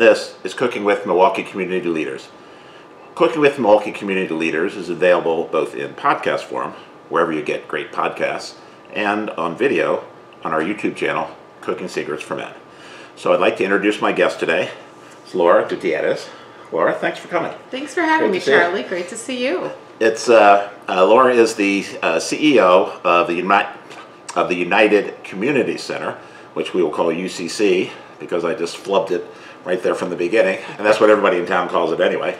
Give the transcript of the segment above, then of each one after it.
Hi, I'm Charlie, and this is Cooking with Milwaukee Community Leaders. Cooking with Milwaukee Community Leaders is available both in podcast form, wherever you get great podcasts, and on video on our YouTube channel, Cooking Secrets for Men. So I'd like to introduce my guest today. It's Laura Gutierrez. Laura, thanks for coming. Thanks for having Great me, to see you. Charlie. Great to see you. It's uh, uh, Laura is the uh, CEO of the Uni- of the United Community Center, which we will call UCC because I just flubbed it right there from the beginning, and that's what everybody in town calls it anyway.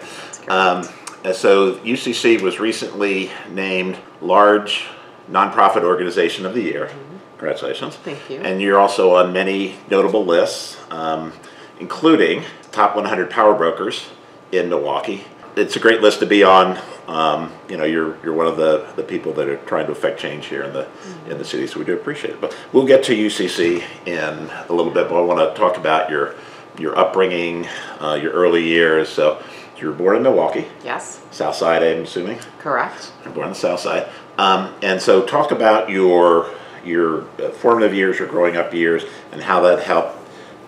Um, so UCC was recently named Large Nonprofit Organization of the Year. Congratulations. Thank you. And you're also on many notable lists, um, including top 100 power brokers in Milwaukee. It's a great list to be on. Um, you know, you're you're one of the, the people that are trying to affect change here in the in the city, so we do appreciate it. But we'll get to UCC in a little bit. But I want to talk about your your upbringing, uh, your early years. So you were born in Milwaukee, Yes, South Side, I'm assuming. correct. You're born on the South Side. Um, and so talk about your your uh, formative years, your growing up years, and how that helped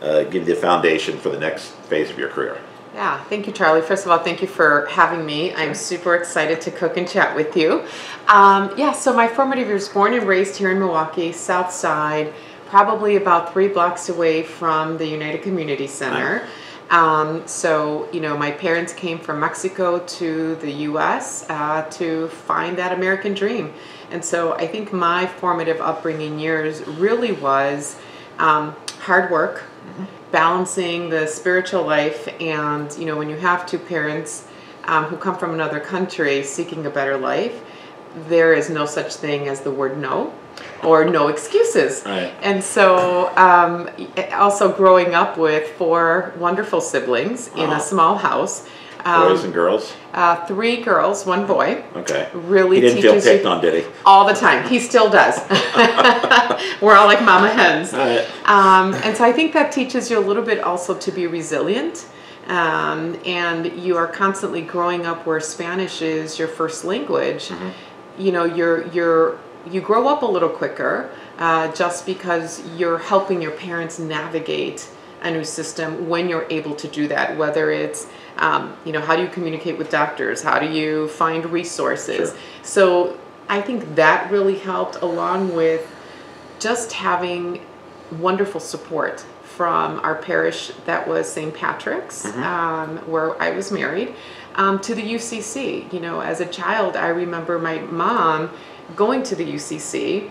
uh, give you the foundation for the next phase of your career. Yeah, thank you, Charlie. First of all, thank you for having me. I'm super excited to cook and chat with you. Um, yeah, so my formative years, born and raised here in Milwaukee, South Side, probably about three blocks away from the United Community Center. Um, so, you know, my parents came from Mexico to the US uh, to find that American dream. And so I think my formative upbringing years really was um, hard work, balancing the spiritual life, and, you know, when you have two parents um, who come from another country seeking a better life, there is no such thing as the word no or no excuses. Right. And so, um, also growing up with four wonderful siblings in Wow. a small house, um, Boys and girls. uh, three girls, one boy. Okay. Really He didn't feel picked on, did he? All the time. He still does. We're all like mama hens. All right. Um, and so I think that teaches you a little bit also to be resilient. Um, and you are constantly growing up where Spanish is your first language. You know, you're you're you grow up a little quicker uh, just because you're helping your parents navigate a new system when you're able to do that. Whether it's um, you know how do you communicate with doctors, how do you find resources. Sure. So I think that really helped, along with just having wonderful support from our parish that was St. Patrick's, um, where I was married, um, to the UCC. You know, as a child, I remember my mom going to the UCC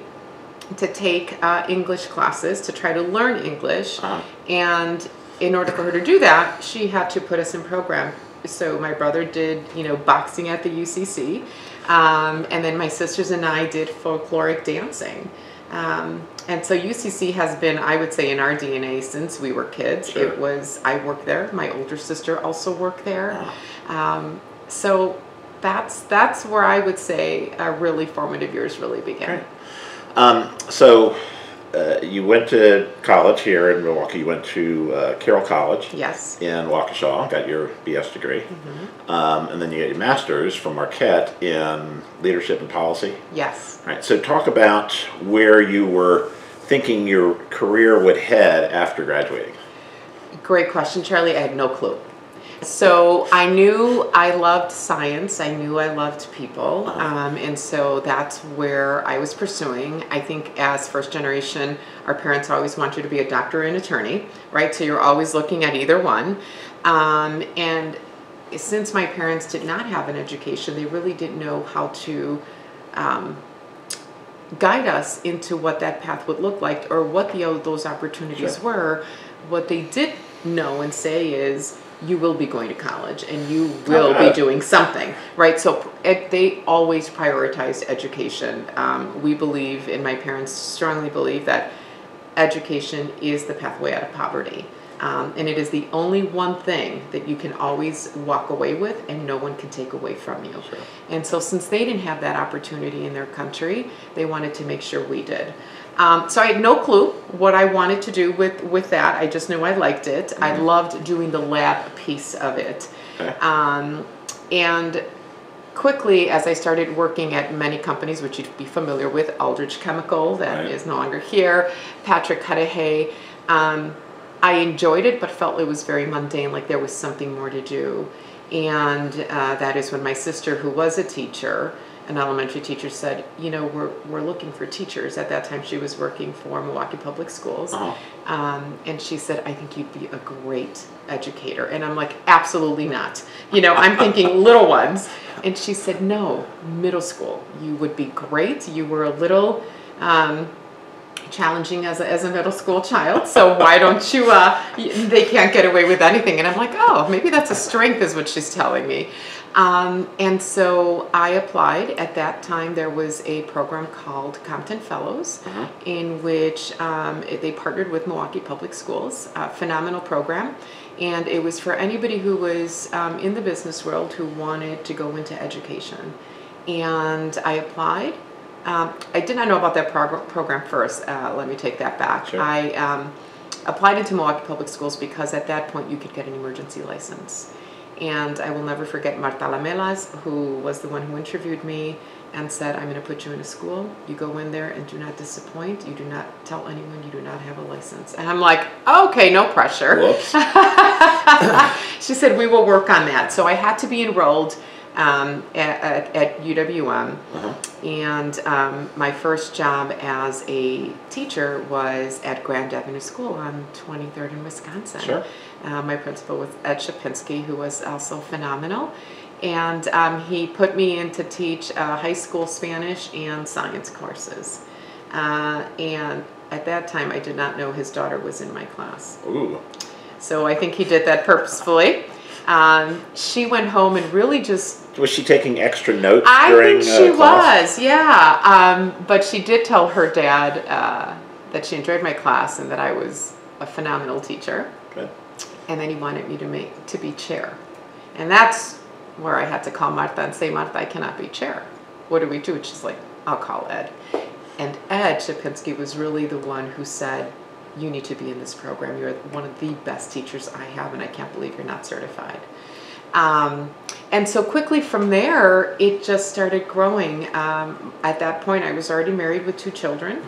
to take uh, English classes to try to learn English. Uh-huh. And in order for her to do that, she had to put us in program. So my brother did, you know, boxing at the UCC, um, and then my sisters and I did folkloric dancing. Um, and so UCC has been, I would say, in our DNA since we were kids. Sure. It was I worked there. My older sister also worked there. Wow. Um, so that's that's where I would say a really formative years really began. Um, so uh, you went to college here in Milwaukee. You went to uh, Carroll College. Yes. in Waukesha, got your BS degree, um, and then you got your master's from Marquette in leadership and policy. Yes. All right, so talk about where you were thinking your career would head after graduating. Great question, Charlie. I had no clue. So I knew I loved science. I knew I loved people, um, and so that's where I was pursuing. I think as first generation, our parents always want you to be a doctor and attorney, right? So you're always looking at either one. Um, and since my parents did not have an education, they really didn't know how to um, guide us into what that path would look like or what the, those opportunities Sure. were. What they did know and say is, you will be going to college and you will be doing something, right? So it, they always prioritized education. Um, we believe, and my parents strongly believe, that education is the pathway out of poverty. Um, and it is the only one thing that you can always walk away with and no one can take away from you. Sure. And so, since they didn't have that opportunity in their country, they wanted to make sure we did. Um, so I had no clue what I wanted to do with, with that. I just knew I liked it. I loved doing the lab piece of it. Okay. Um, and quickly, as I started working at many companies, which you'd be familiar with, Aldrich Chemical, that is Right. no longer here, Patrick Cudahy, um, I enjoyed it, but felt it was very mundane, like there was something more to do. And uh, that is when my sister, who was a teacher, an elementary teacher, said, You know, we're, we're looking for teachers. At that time, she was working for Milwaukee Public Schools. Uh-huh. Um, and she said, I think you'd be a great educator. And I'm like, Absolutely not. You know, I'm thinking little ones. And she said, No, middle school. You would be great. You were a little. Um, challenging as a, as a middle school child so why don't you uh, they can't get away with anything and i'm like oh maybe that's a strength is what she's telling me um, and so i applied at that time there was a program called compton fellows in which um, it- they partnered with milwaukee public schools a phenomenal program and it was for anybody who was um, in the business world who wanted to go into education and i applied um, I did not know about that prog- program first. Uh, let me take that back. Sure. I um, applied into Milwaukee Public Schools because at that point you could get an emergency license. And I will never forget Marta Lamelas, who was the one who interviewed me and said, I'm going to put you in a school. You go in there and do not disappoint. You do not tell anyone you do not have a license. And I'm like, okay, no pressure. Whoops. she said, we will work on that. So I had to be enrolled um, at, at, at UWM. Uh-huh. And um, my first job as a teacher was at Grand Avenue School on 23rd in Wisconsin. Sure. Uh, my principal was Ed Shapinski, who was also phenomenal. And um, he put me in to teach uh, high school Spanish and science courses. Uh, and at that time, I did not know his daughter was in my class. Ooh. So I think he did that purposefully. Um, she went home and really just Was she taking extra notes I during think she uh, was, yeah. Um, but she did tell her dad uh, that she enjoyed my class and that I was a phenomenal teacher. Good. And then he wanted me to make to be chair, and that's where I had to call Martha and say, Martha, I cannot be chair. What do we do? And she's like, I'll call Ed. And Ed Shapinski was really the one who said, You need to be in this program. You're one of the best teachers I have, and I can't believe you're not certified. Um, and so quickly from there, it just started growing. Um, at that point, I was already married with two children,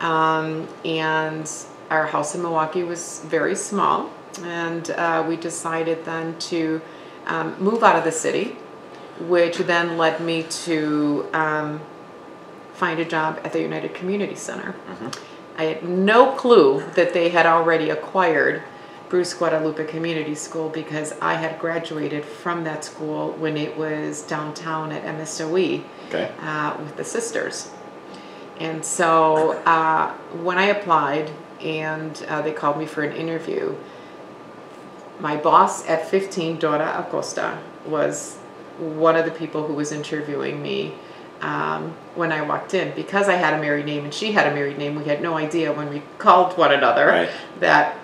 um, and our house in Milwaukee was very small. And uh, we decided then to um, move out of the city, which then led me to um, find a job at the United Community Center. I had no clue that they had already acquired Bruce Guadalupe Community School because I had graduated from that school when it was downtown at MSOE Okay. uh, with the sisters. And so uh, when I applied and uh, they called me for an interview, my boss at 15, Dora Acosta, was one of the people who was interviewing me um, when I walked in. Because I had a married name and she had a married name, we had no idea when we called one another Right. that,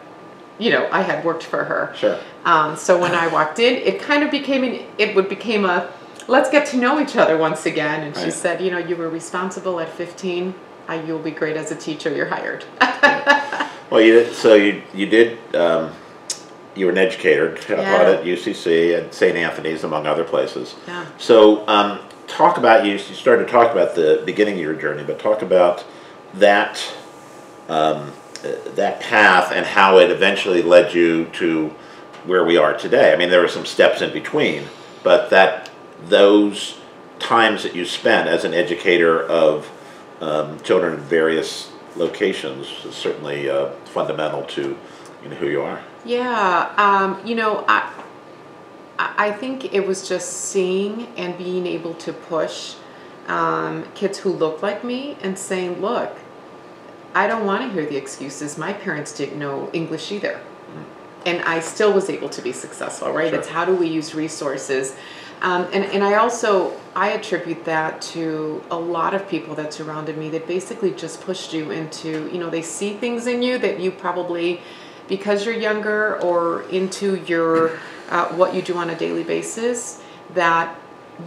you know, I had worked for her. Sure. Um, so when I walked in, it kind of became an, it would became a let's get to know each other once again. And she Right. said, you know, you were responsible at 15. Uh, you'll be great as a teacher. You're hired. Well, you did, so you you did um, you were an educator, taught Yeah. at UCC and St. Anthony's among other places. Yeah. So um, talk about you. You started to talk about the beginning of your journey, but talk about that um, that path and how it eventually led you to where we are today. I mean, there were some steps in between, but that those times that you spent as an educator of um, children in various locations is certainly uh, fundamental to you know, who you are. Yeah, um, you know, I, I think it was just seeing and being able to push um, kids who look like me and saying, look, I don't want to hear the excuses. My parents didn't know English either. And I still was able to be successful, right? Sure. It's how do we use resources? Um, and, and I also, I attribute that to a lot of people that surrounded me that basically just pushed you into, you know, they see things in you that you probably, because you're younger or into your, uh, what you do on a daily basis, that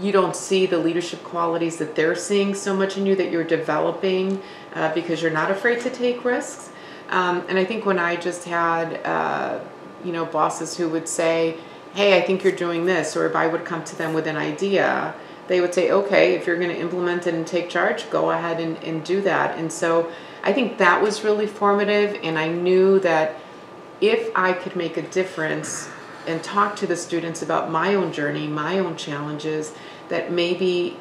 you don't see the leadership qualities that they're seeing so much in you that you're developing uh, because you're not afraid to take risks. Um, and I think when I just had, uh, you know, bosses who would say, hey, I think you're doing this, or if I would come to them with an idea, they would say, okay, if you're going to implement it and take charge, go ahead and, and do that. And so I think that was really formative, and I knew that if I could make a difference and talk to the students about my own journey, my own challenges, that maybe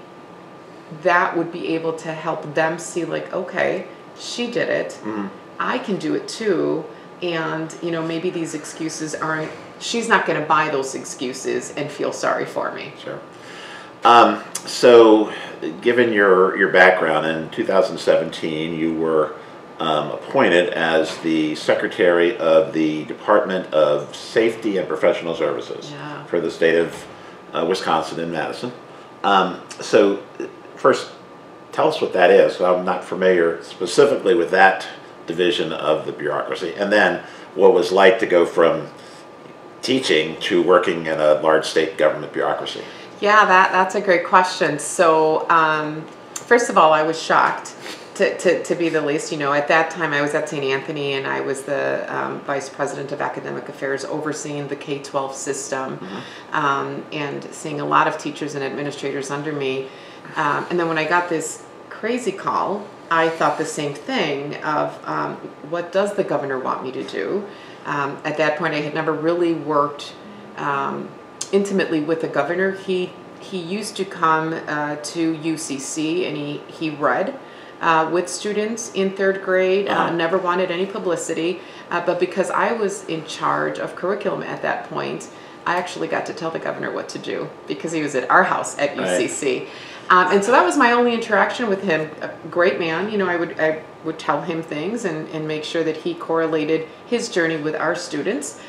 that would be able to help them see, like, okay, she did it, I can do it too. And, you know, maybe these excuses aren't, she's not going to buy those excuses and feel sorry for me. Sure. Um, so, given your, your background in 2017, you were um, appointed as the Secretary of the Department of Safety and Professional Services Yeah. for the state of uh, Wisconsin in Madison. Um, so, first, tell us what that is. I'm not familiar specifically with that division of the bureaucracy. And then, what was like to go from teaching to working in a large state government bureaucracy. Yeah, that, that's a great question. So, um, first of all, I was shocked to, to, to be the least. You know, at that time I was at St. Anthony and I was the um, vice president of academic affairs overseeing the K 12 system um, and seeing a lot of teachers and administrators under me. Um, and then when I got this crazy call, I thought the same thing of um, what does the governor want me to do? Um, at that point, I had never really worked um, intimately with the governor. He he used to come uh, to UCC and he he read uh, with students in third grade. Uh, Uh-huh. never wanted any publicity, uh, but because I was in charge of curriculum at that point, I actually got to tell the governor what to do because he was at our house at Right. UCC. Um, and so that was my only interaction with him. A great man, you know. I would I would tell him things and, and make sure that he correlated his journey with our students.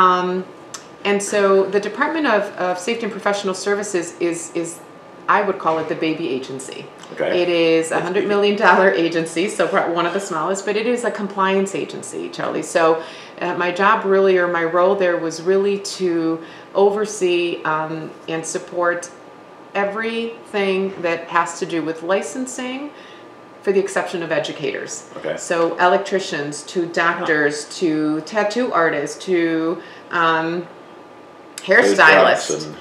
Um, and so the Department of, of Safety and Professional Services is is I would call it the baby agency. Okay. It is a hundred million dollar agency, so one of the smallest, but it is a compliance agency, Charlie. So uh, my job really, or my role there, was really to oversee um, and support everything that has to do with licensing, for the exception of educators. Okay. So electricians to doctors to tattoo artists to um, hairstylists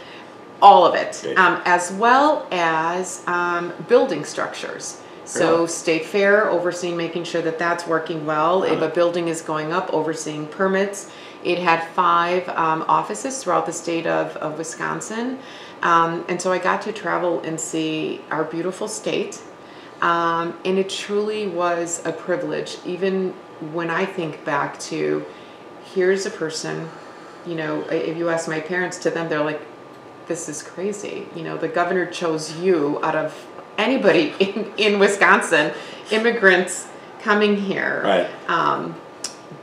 all of it, Okay. um, as well as um, building structures. So Really? state fair overseeing making sure that that's working well. If a building is going up, overseeing permits. It had five um, offices throughout the state of, of Wisconsin. Um, and so I got to travel and see our beautiful state. Um, and it truly was a privilege, even when I think back to here's a person, you know, if you ask my parents to them, they're like, this is crazy. You know, the governor chose you out of anybody in, in Wisconsin, immigrants coming here. Right. Um,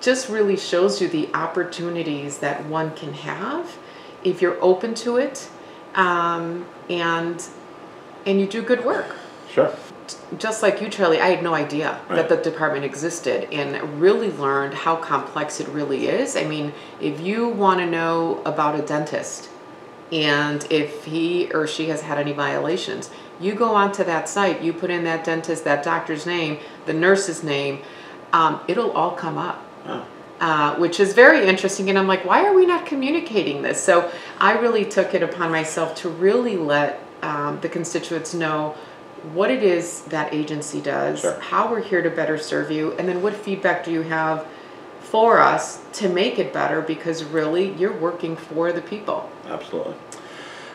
just really shows you the opportunities that one can have if you're open to it um, and and you do good work Sure. just like you, Charlie, I had no idea Right. that the department existed and really learned how complex it really is. I mean, if you want to know about a dentist and if he or she has had any violations, you go onto that site, you put in that dentist, that doctor's name, the nurse's name, um, it'll all come up Oh, uh, which is very interesting. And I'm like, why are we not communicating this? So I really took it upon myself to really let um, the constituents know what it is that agency does, Sure. how we're here to better serve you, and then what feedback do you have for us to make it better because really you're working for the people. Absolutely.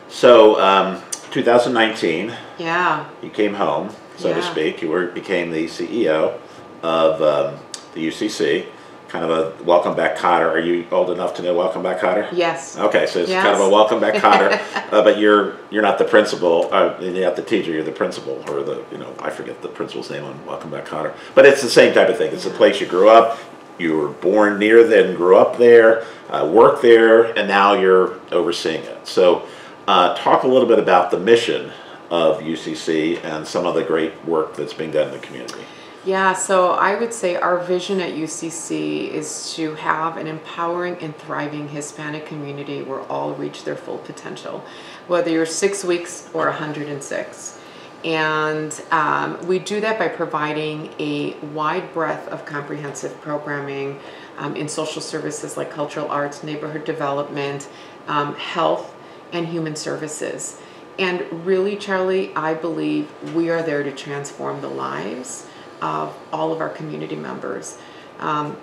So, um, 2019, Yeah. you came home, so to Yeah. speak. You were became the CEO of um, the UCC. Kind of a welcome back Kotter. Are you old enough to know welcome back Kotter? Yes. Okay, so it's kind of a Yes. welcome back Kotter, uh, but you're you're not the principal. Uh, you're not the teacher. You're the principal, or the you know I forget the principal's name on Welcome Back Kotter. But it's the same type of thing. It's the place you grew up. You were born near then, grew up there, uh, worked there, and now you're overseeing it. So, uh, talk a little bit about the mission of UCC and some of the great work that's being done in the community. Yeah, so I would say our vision at UCC is to have an empowering and thriving Hispanic community where all reach their full potential, whether you're six weeks or 106. And um, we do that by providing a wide breadth of comprehensive programming um, in social services like cultural arts, neighborhood development, um, health, and human services. And really, Charlie, I believe we are there to transform the lives of all of our community members. Um,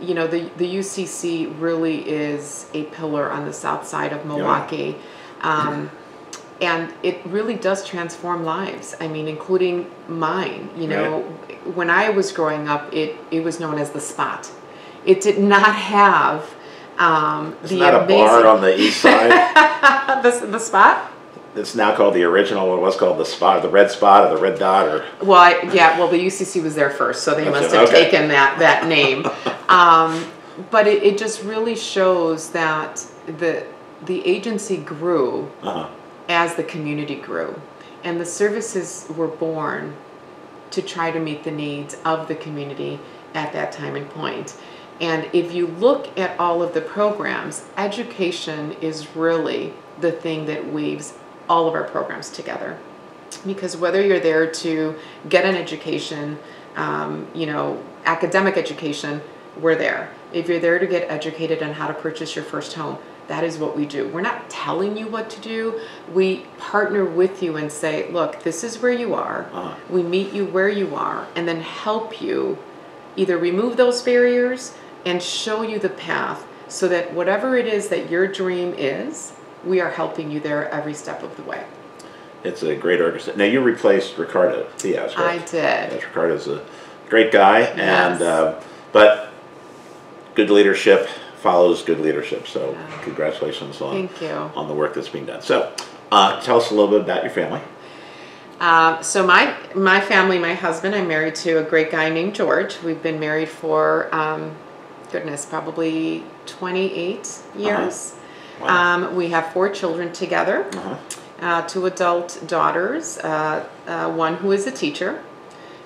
you know, the, the UCC really is a pillar on the south side of Milwaukee. Um, and it really does transform lives. I mean, including mine. You know, when I was growing up, it, it was known as the spot. It did not have um, Isn't the a amazing bar on the east side? the, the spot. it's now called the original. It was called the spot, the red spot, or the red dot, or Well, I, yeah, well, the UCC was there first, so they That's must it, have okay. taken that, that name. Um, but it, it just really shows that the, the agency grew uh as the community grew. And the services were born to try to meet the needs of the community at that time and point. And if you look at all of the programs, education is really the thing that weaves all of our programs together. Because whether you're there to get an education, um, you know, academic education, we're there. If you're there to get educated on how to purchase your first home, that is what we do. We're not telling you what to do. We partner with you and say, look, this is where you are. Uh-huh. We meet you where you are and then help you either remove those barriers and show you the path so that whatever it is that your dream is, we are helping you there every step of the way. it's a great organization. Now you replaced Ricardo Diaz, I did. Yes, Ricardo's a great guy, and Yes. uh, but good leadership follows good leadership. So congratulations on on the work that's being done. So uh, tell us a little bit about your family. Um, so my my family, my husband, I'm married to a great guy named George. We've been married for um, goodness, probably 28 years. Wow. Um, we have four children together. Uh-huh. uh, two adult daughters, uh, uh, one who is a teacher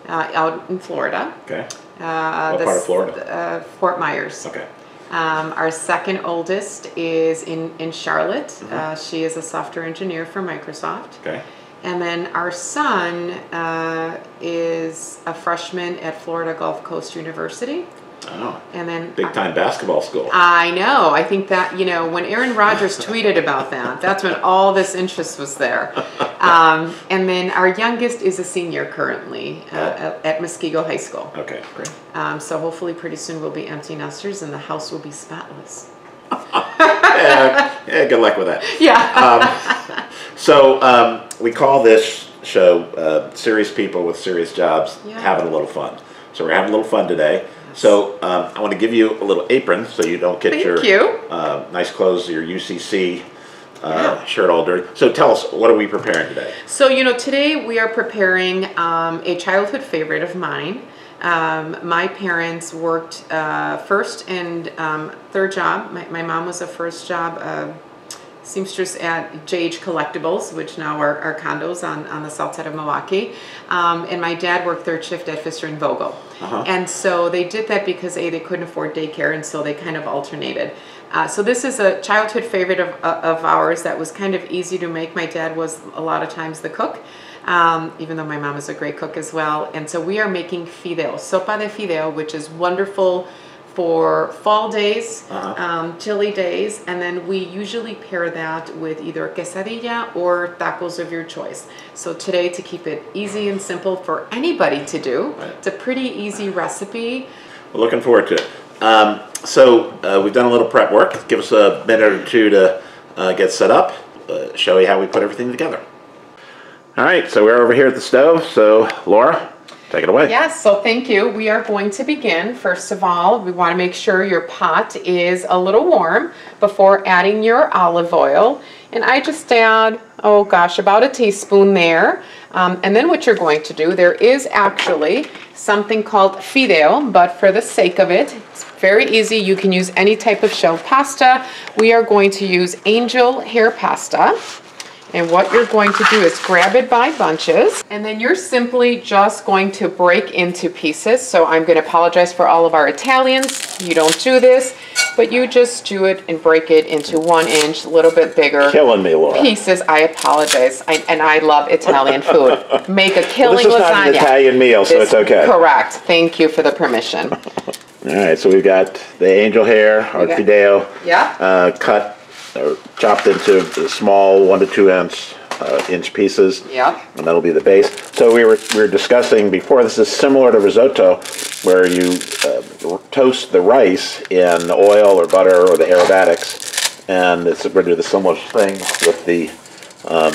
uh, out in Florida. Okay. Uh, What the part of Florida? Uh, Fort Myers. Okay. Um, our second oldest is in, in Charlotte. Mm-hmm. Uh, she is a software engineer for Microsoft. Okay. And then our son uh, is a freshman at Florida Gulf Coast University. Oh, And then big time basketball school. I know. I think that, you know, when Aaron Rodgers tweeted about that, that's when all this interest was there. Um, and then our youngest is a senior currently uh, at, at Muskego High School. Okay, great. Um, so hopefully pretty soon we'll be empty nesters and the house will be spotless. yeah, yeah, good luck with that. Yeah. So um, we call this show uh, "Serious People with Serious Jobs Yeah. Having a Little Fun." So we're having a little fun today. So um, I want to give you a little apron so you don't get Thank your you. Uh, nice clothes, your UCC uh, Yeah. shirt all dirty. So tell us, what are we preparing today? So, you know, today we are preparing um, a childhood favorite of mine. Um, my parents worked uh, first and um, third job. My, my mom was a first job uh, seamstress at JH Collectibles, which now are, are condos on, on the south side of Milwaukee. Um, and my dad worked third shift at Fisher and Vogel. Uh-huh. And so they did that because A, they couldn't afford daycare, and so they kind of alternated. Uh, so this is a childhood favorite of, uh, of ours that was kind of easy to make. My dad was a lot of times the cook, um, even though my mom is a great cook as well. And so we are making fideo, sopa de fideo, which is wonderful for fall days, Uh-huh. um, chilly days, and then we usually pair that with either quesadilla or tacos of your choice. So today, to keep it easy and simple for anybody to do, Right. it's a pretty easy recipe. We're looking forward to it. Um, so uh, we've done a little prep work. Give us a minute or two to uh, get set up. Uh, show you how we put everything together. All right, so we're over here at the stove. So Laura, take it away. Yes, so thank you. We are going to begin. First of all, we want to make sure your pot is a little warm before adding your olive oil. And I just add, oh gosh, about a teaspoon there. Um, and then what you're going to do, there is actually something called fideo, but for the sake of it, it's very easy. You can use any type of shell pasta. We are going to use angel hair pasta. And what you're going to do is grab it by bunches, and then you're simply just going to break into pieces. So I'm going to apologize for all of our Italians. You don't do this, but you just do it and break it into one inch, a little bit bigger Killing me, Laura. pieces. I apologize. I, and I love Italian food. Make a Well, killing this is not lasagna. an Italian meal, so This- it's okay. Correct. Thank you for the permission. All right, so we've got the angel hair, our got- fideo, Yeah. uh, cut or chopped into small one to two inch uh, inch pieces. Yep. And that'll be the base. So we were we were discussing before. This is similar to risotto, where you uh, toast the rice in oil or butter or the aromatics, and it's going to do the similar thing with the um,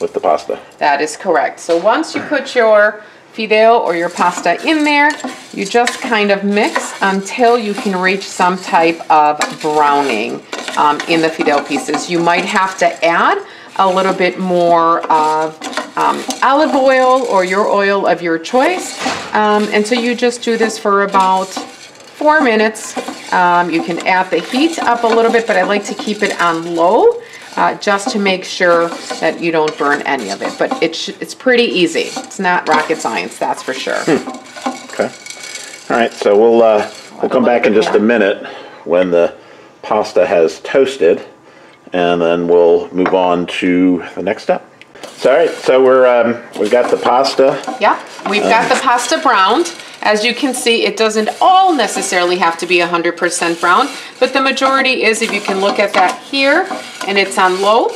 with the pasta. That is correct. So once you put your fideo or your pasta in there, you just kind of mix until you can reach some type of browning um, in the fideo pieces. You might have to add a little bit more of um, olive oil or your oil of your choice. Um, and so you just do this for about four minutes. Um, you can add the heat up a little bit, but I like to keep it on low uh, just to make sure that you don't burn any of it. But it it's pretty easy. It's not rocket science, that's for sure. Hmm. Okay. All right, so we'll uh, we'll come back in just a minute when the pasta has toasted, and then we'll move on to the next step. So, all right, so we're um, we've got the pasta. Yeah, we've got the pasta browned. As you can see, it doesn't all necessarily have to be 100% brown, but the majority is, if you can look at that here, and it's on low,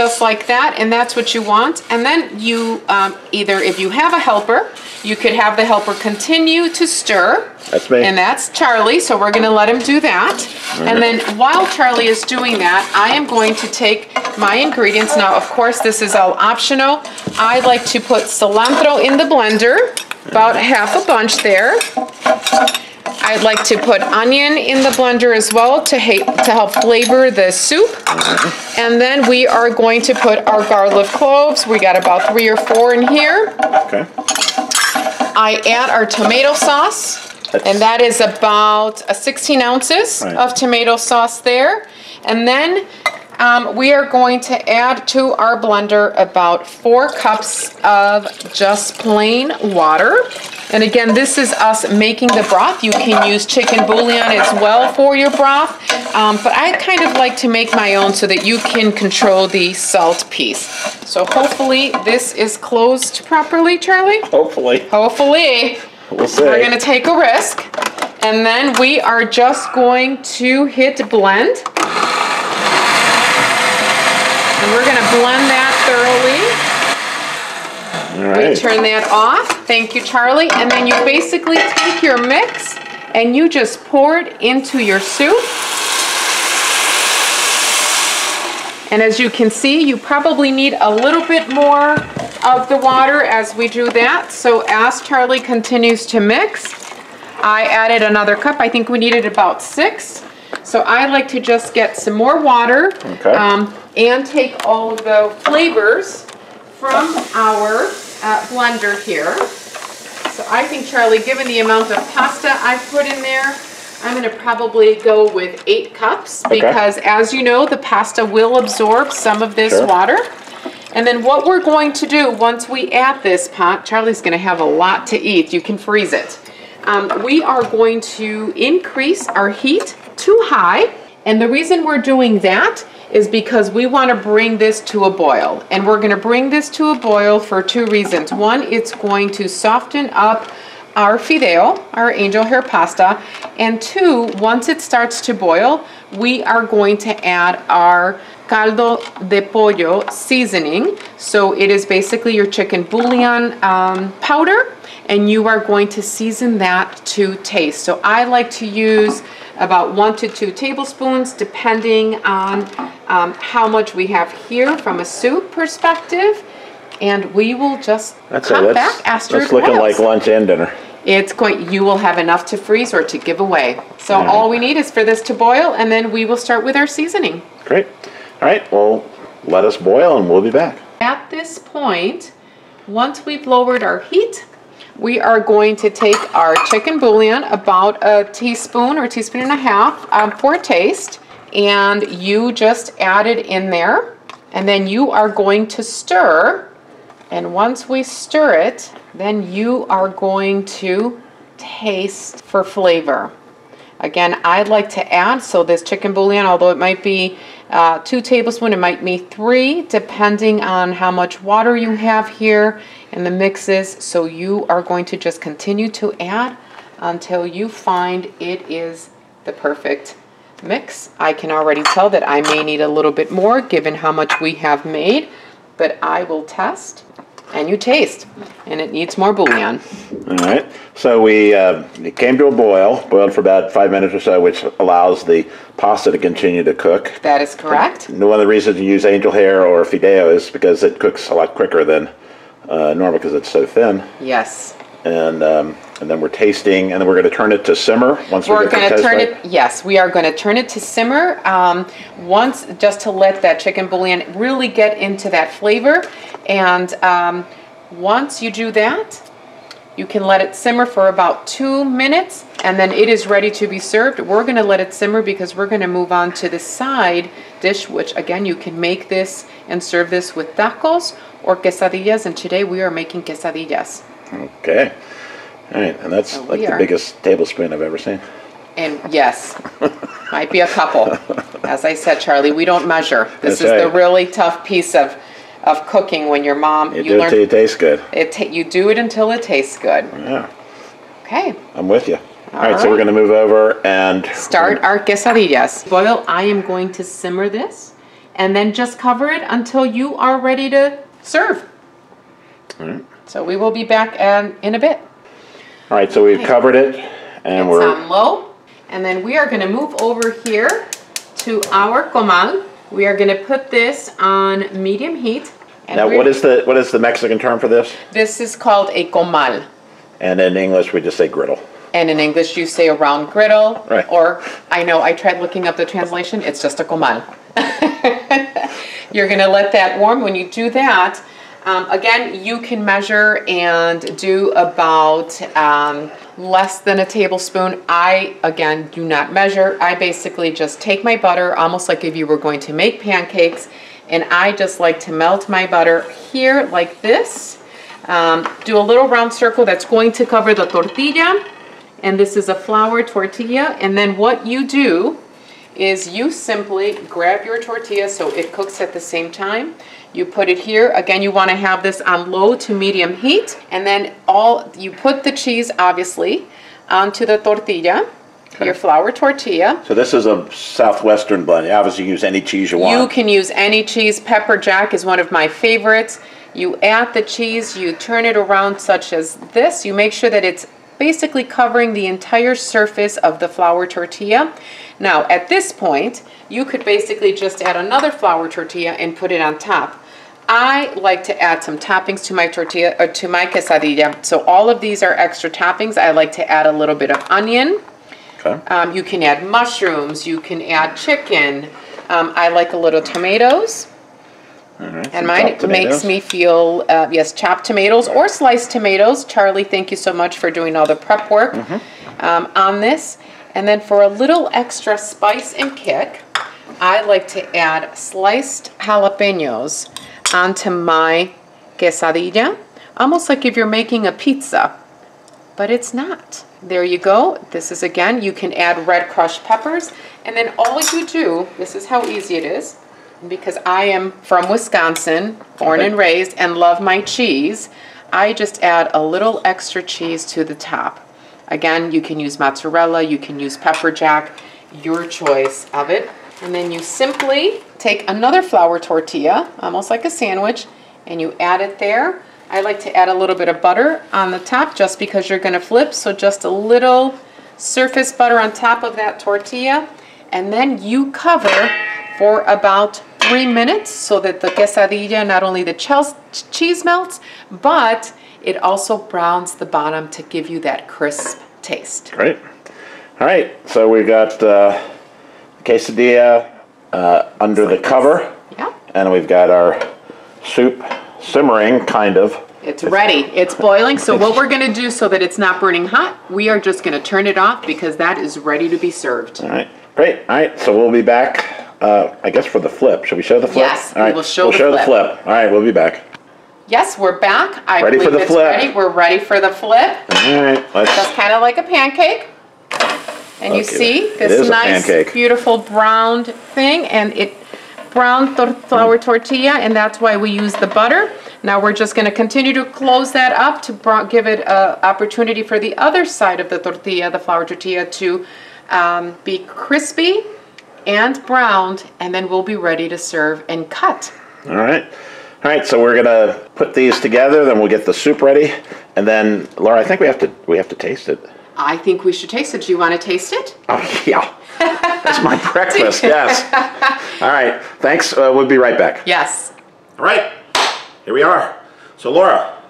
just like that, and that's what you want. And then you um, either, if you have a helper, you could have the helper continue to stir. That's me. And that's Charlie, so we're gonna let him do that. And then while Charlie is doing that, I am going to take my ingredients. Now, of course, this is all optional. I like to put cilantro in the blender, about half a bunch there. I'd like to put onion in the blender as well to, to help flavor the soup. And then we are going to put our garlic cloves. We got about three or four in here. Okay. I add our tomato sauce. And that is about 16 ounces right. of tomato sauce there. And then um, we are going to add to our blender about four cups of just plain water. And again, this is us making the broth. You can use chicken bouillon as well for your broth. Um, but I kind of like to make my own so that you can control the salt piece. So hopefully this is closed properly, Charlie? Hopefully. Hopefully. We'll see. We're gonna take a risk. And then we are just going to hit blend. And we're gonna blend that thoroughly. Right. We turn that off. Thank you, Charlie. And then you basically take your mix and you just pour it into your soup. And as you can see, you probably need a little bit more of the water as we do that. So as Charlie continues to mix, I added another cup. I think we needed about six. So I like to just get some more water okay. um, and take all of the flavors from our uh, blender here. So I think, Charlie, given the amount of pasta I've put in there, I'm going to probably go with eight cups okay. because, as you know, the pasta will absorb some of this sure. water. And then what we're going to do once we add this pot, Charlie's going to have a lot to eat. You can freeze it. Um, we are going to increase our heat too high. And the reason we're doing that is because we want to bring this to a boil. And we're going to bring this to a boil for two reasons. One, it's going to soften up our fideo, our angel hair pasta. And two, once it starts to boil, we are going to add our caldo de pollo seasoning. So it is basically your chicken bouillon um, powder and you are going to season that to taste. So I like to use about one to two tablespoons depending on um, how much we have here from a soup perspective. And we will just That's come it. back after That's looking like lunch and dinner. It's going, you will have enough to freeze or to give away. So all, all we need is for this to boil and then we will start with our seasoning. Great. All right, well, let us boil and we'll be back. At this point, once we've lowered our heat, we are going to take our chicken bouillon, about a teaspoon or a teaspoon and a half um, for taste, and you just add it in there. And then you are going to stir. And once we stir it, then you are going to taste for flavor. Again, I'd like to add, so this chicken bouillon, although it might be uh, two tablespoons, it might be three, depending on how much water you have here and the mixes. So you are going to just continue to add until you find it is the perfect mix. I can already tell that I may need a little bit more given how much we have made, but I will test. And you taste. And it needs more bouillon. All right. So we uh, it came to a boil, boiled for about five minutes or so, which allows the pasta to continue to cook. That is correct. And one of the reasons you use angel hair or fideo is because it cooks a lot quicker than uh, normal because it's so thin. Yes. And um, and then we're tasting, and then we're going to turn it to simmer once we We're get going to turn light. it, yes, we are going to turn it to simmer um, once, just to let that chicken bouillon really get into that flavor. And um, once you do that, you can let it simmer for about two minutes and then it is ready to be served. We're going to let it simmer because we're going to move on to the side dish, which again, you can make this and serve this with tacos or quesadillas. And today we are making quesadillas. Okay. All right, and that's So like we the are- biggest tablespoon I've ever seen. And yes, might be a couple. As I said, Charlie, we don't measure. This That's is the right. really tough piece of, of cooking when your mom, You, you do it learn, till you taste good. it ta- you do it until it tastes good. Yeah, Okay, I'm with you. All right, so we're right. going to move over and start our quesadillas. Boil, I am going to simmer this and then just cover it until you are ready to serve. So we will be back um, in a bit. All right, so we've covered it, and It's we're on low. And then we are gonna move over here to our comal. We are gonna put this on medium heat. and now. What is the what is the Mexican term for this? This is called a comal. And in English, we just say griddle. And in English, you say a round griddle. Right. Or, I know, I tried looking up the translation, it's just a comal. You're gonna let that warm. When you do that, um, again, you can measure and do about um, less than a tablespoon. I, again, do not measure. I basically just take my butter, almost like if you were going to make pancakes, and I just like to melt my butter here like this. Um, do a little round circle that's going to cover the tortilla. And this is a flour tortilla. And then what you do is you simply grab your tortilla so it cooks at the same time. You put it here. Again, you want to have this on low to medium heat. And then all you put the cheese obviously onto the tortilla, your flour tortilla. So this is a southwestern blend. Obviously, you obviously use any cheese you want. You can use any cheese. Pepper jack is one of my favorites. You add the cheese, you turn it around such as this. You make sure that it's basically covering the entire surface of the flour tortilla. Now, at this point, you could basically just add another flour tortilla and put it on top. I like to add some toppings to my tortilla or to my quesadilla. So all of these are extra toppings. I like to add a little bit of onion. okay. Um, you can add mushrooms, you can add chicken. Um, I like a little tomatoes. All right, And mine makes me feel, uh, yes, chopped tomatoes or sliced tomatoes. Charlie, thank you so much for doing all the prep work Mm-hmm. um, on this. And then for a little extra spice and kick, I like to add sliced jalapenos onto my quesadilla, almost like if you're making a pizza, but it's not. There you go. This is again, you can add red crushed peppers, and then all you do, this is how easy it is, because I am from Wisconsin, born and raised, and love my cheese, I just add a little extra cheese to the top. Again, you can use mozzarella, you can use pepper jack, your choice of it. And then you simply take another flour tortilla, almost like a sandwich, and you add it there. I like to add a little bit of butter on the top just because you're gonna flip, so just a little surface butter on top of that tortilla. And then you cover for about three minutes so that the quesadilla, not only the cheese melts, but it also browns the bottom to give you that crisp taste. Great. All right, so we've got uh, quesadilla uh, under the cover, Yeah, and we've got our soup simmering, kind of. it's ready. It's boiling. So what we're gonna do so that it's not burning hot, we are just gonna turn it off because that is ready to be served. All right, great. All right, so we'll be back. Uh, I guess for the flip. Should we show the flip? Yes, All We'll show we'll the show flip. the flip. All right, we'll be back. Yes, we're back. I Ready for believe the it's flip. ready. We're ready for the flip. All right, let's. Just kind of like a pancake. And you Okay, see this nice, beautiful browned thing, and it brown tor- flour tortilla, and that's why we use the butter. Now we're just going to continue to close that up to give it an opportunity for the other side of the tortilla, the flour tortilla, to um, be crispy and browned, and then we'll be ready to serve and cut. All right. All right, so we're gonna put these together, then we'll get the soup ready, and then Laura, I think we have to we have to taste it. I think we should taste it. Do you want to taste it? Oh yeah, that's my breakfast. Yes. All right. Thanks. Uh, we'll be right back. Yes. All right. Here we are. So Laura,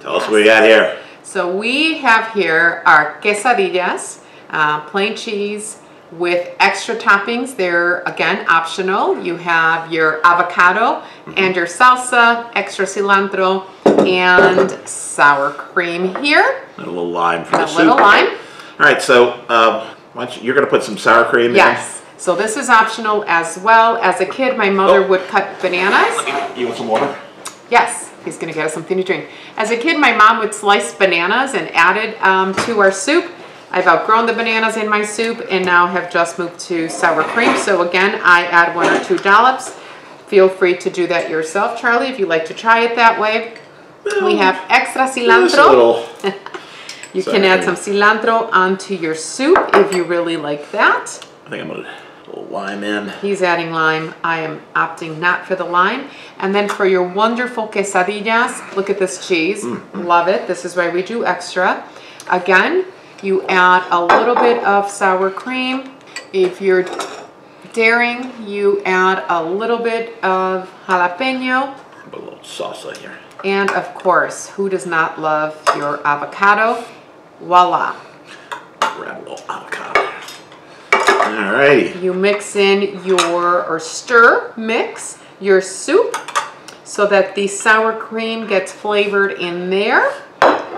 tell us what we got here. So we have here our quesadillas, uh, plain cheese with extra toppings. They're again optional. You have your avocado and your salsa, extra cilantro, and sour cream here. A little lime for A the soup. little lime. All right. So um, why don't you, you're going to put some sour cream in? Yes. So this is optional as well. As a kid, my mother Oh. would cut bananas. in. You want some water? Yes, he's gonna get us something to drink. As a kid, my mom would slice bananas and add it um, to our soup. I've outgrown the bananas in my soup and now have just moved to sour cream. So again, I add one or two dollops. Feel free to do that yourself, Charlie, if you like to try it that way. We have extra cilantro. little. You Sour can add some cilantro onto your soup if you really like that. I think I'm gonna lime in. He's adding lime. I am opting not for the lime. And then for your wonderful quesadillas, look at this cheese. Mm-hmm. Love it. This is why we do extra. Again, you add a little bit of sour cream. If you're daring, you add a little bit of jalapeno. Put a little salsa here. And of course, who does not love your avocado? Voila. Grab a little avocado. All righty. You mix in your, or stir, mix your soup so that the sour cream gets flavored in there.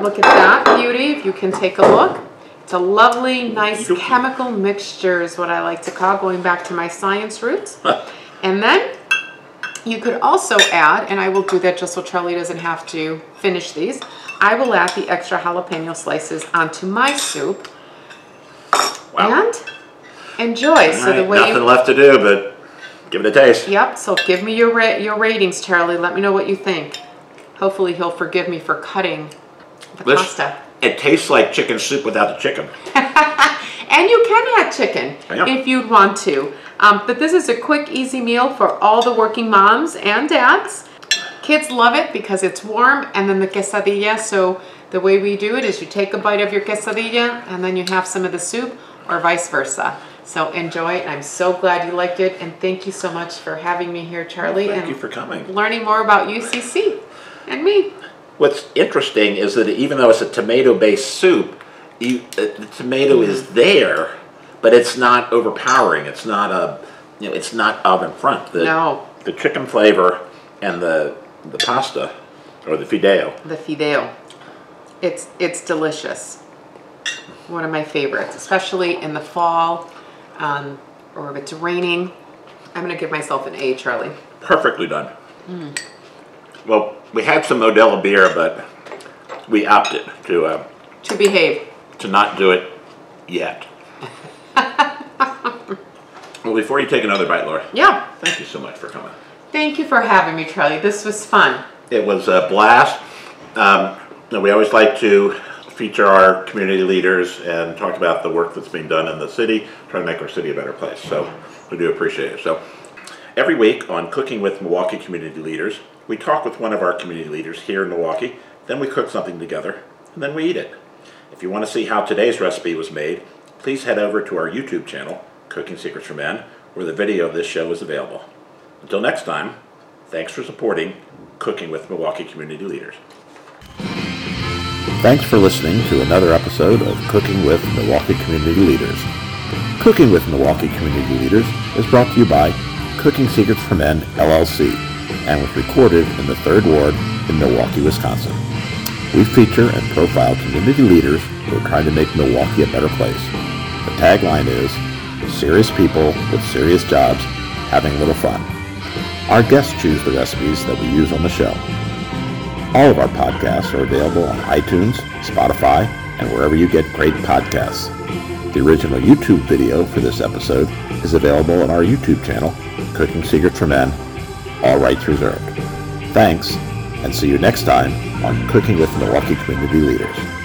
Look at that beauty, if you can take a look. It's a lovely, nice chemical mixture is what I like to call, going back to my science roots. And then you could also add, and I will do that just so Charlie doesn't have to finish these, I will add the extra jalapeno slices onto my soup Wow. and enjoy. So All the way nothing you left to do but give it a taste. Yep, so give me your ra- your ratings, Charlie. Let me know what you think. Hopefully he'll forgive me for cutting the pasta. It tastes like chicken soup without the chicken. And you can add chicken Yeah. if you'd want to. Um, but this is a quick, easy meal for all the working moms and dads. Kids love it because it's warm and then the quesadilla. So the way we do it is you take a bite of your quesadilla and then you have some of the soup or vice versa. So enjoy it. I'm so glad you liked it. And thank you so much for having me here, Charlie. Thank and you for coming. learning more about UCC and me. What's interesting is that even though it's a tomato-based soup, you, uh, the tomato is there, but it's not overpowering. It's not a, you know, it's not oven front. The, No. The chicken flavor and the the pasta or the fideo. The fideo. It's it's delicious. One of my favorites, especially in the fall, um, or if it's raining. I'm gonna give myself an A, Charlie. Perfectly done. Well, we had some Modelo beer, but we opted to uh, To behave. to not do it yet. well, before you take another bite, Laura, Yeah. thank you so much for coming. Thank you for having me, Charlie. This was fun. It was a blast. Um, we always like to feature our community leaders and talk about the work that's being done in the city, trying to make our city a better place. So we do appreciate it. So every week on Cooking with Milwaukee Community Leaders, we talk with one of our community leaders here in Milwaukee, then we cook something together, and then we eat it. If you want to see how today's recipe was made, please head over to our YouTube channel, Cooking Secrets for Men, where the video of this show is available. Until next time, thanks for supporting Cooking with Milwaukee Community Leaders. Thanks for listening to another episode of Cooking with Milwaukee Community Leaders. Cooking with Milwaukee Community Leaders is brought to you by Cooking Secrets for Men, LLC, and was recorded in the Third Ward in Milwaukee, Wisconsin. We feature and profile community leaders who are trying to make Milwaukee a better place. The tagline is, serious people with serious jobs having a little fun. Our guests choose the recipes that we use on the show. All of our podcasts are available on iTunes, Spotify, and wherever you get great podcasts. The original YouTube video for this episode is available on our YouTube channel, Cooking Secrets for Men, all rights reserved. Thanks, and see you next time on Cooking with Milwaukee Community Leaders.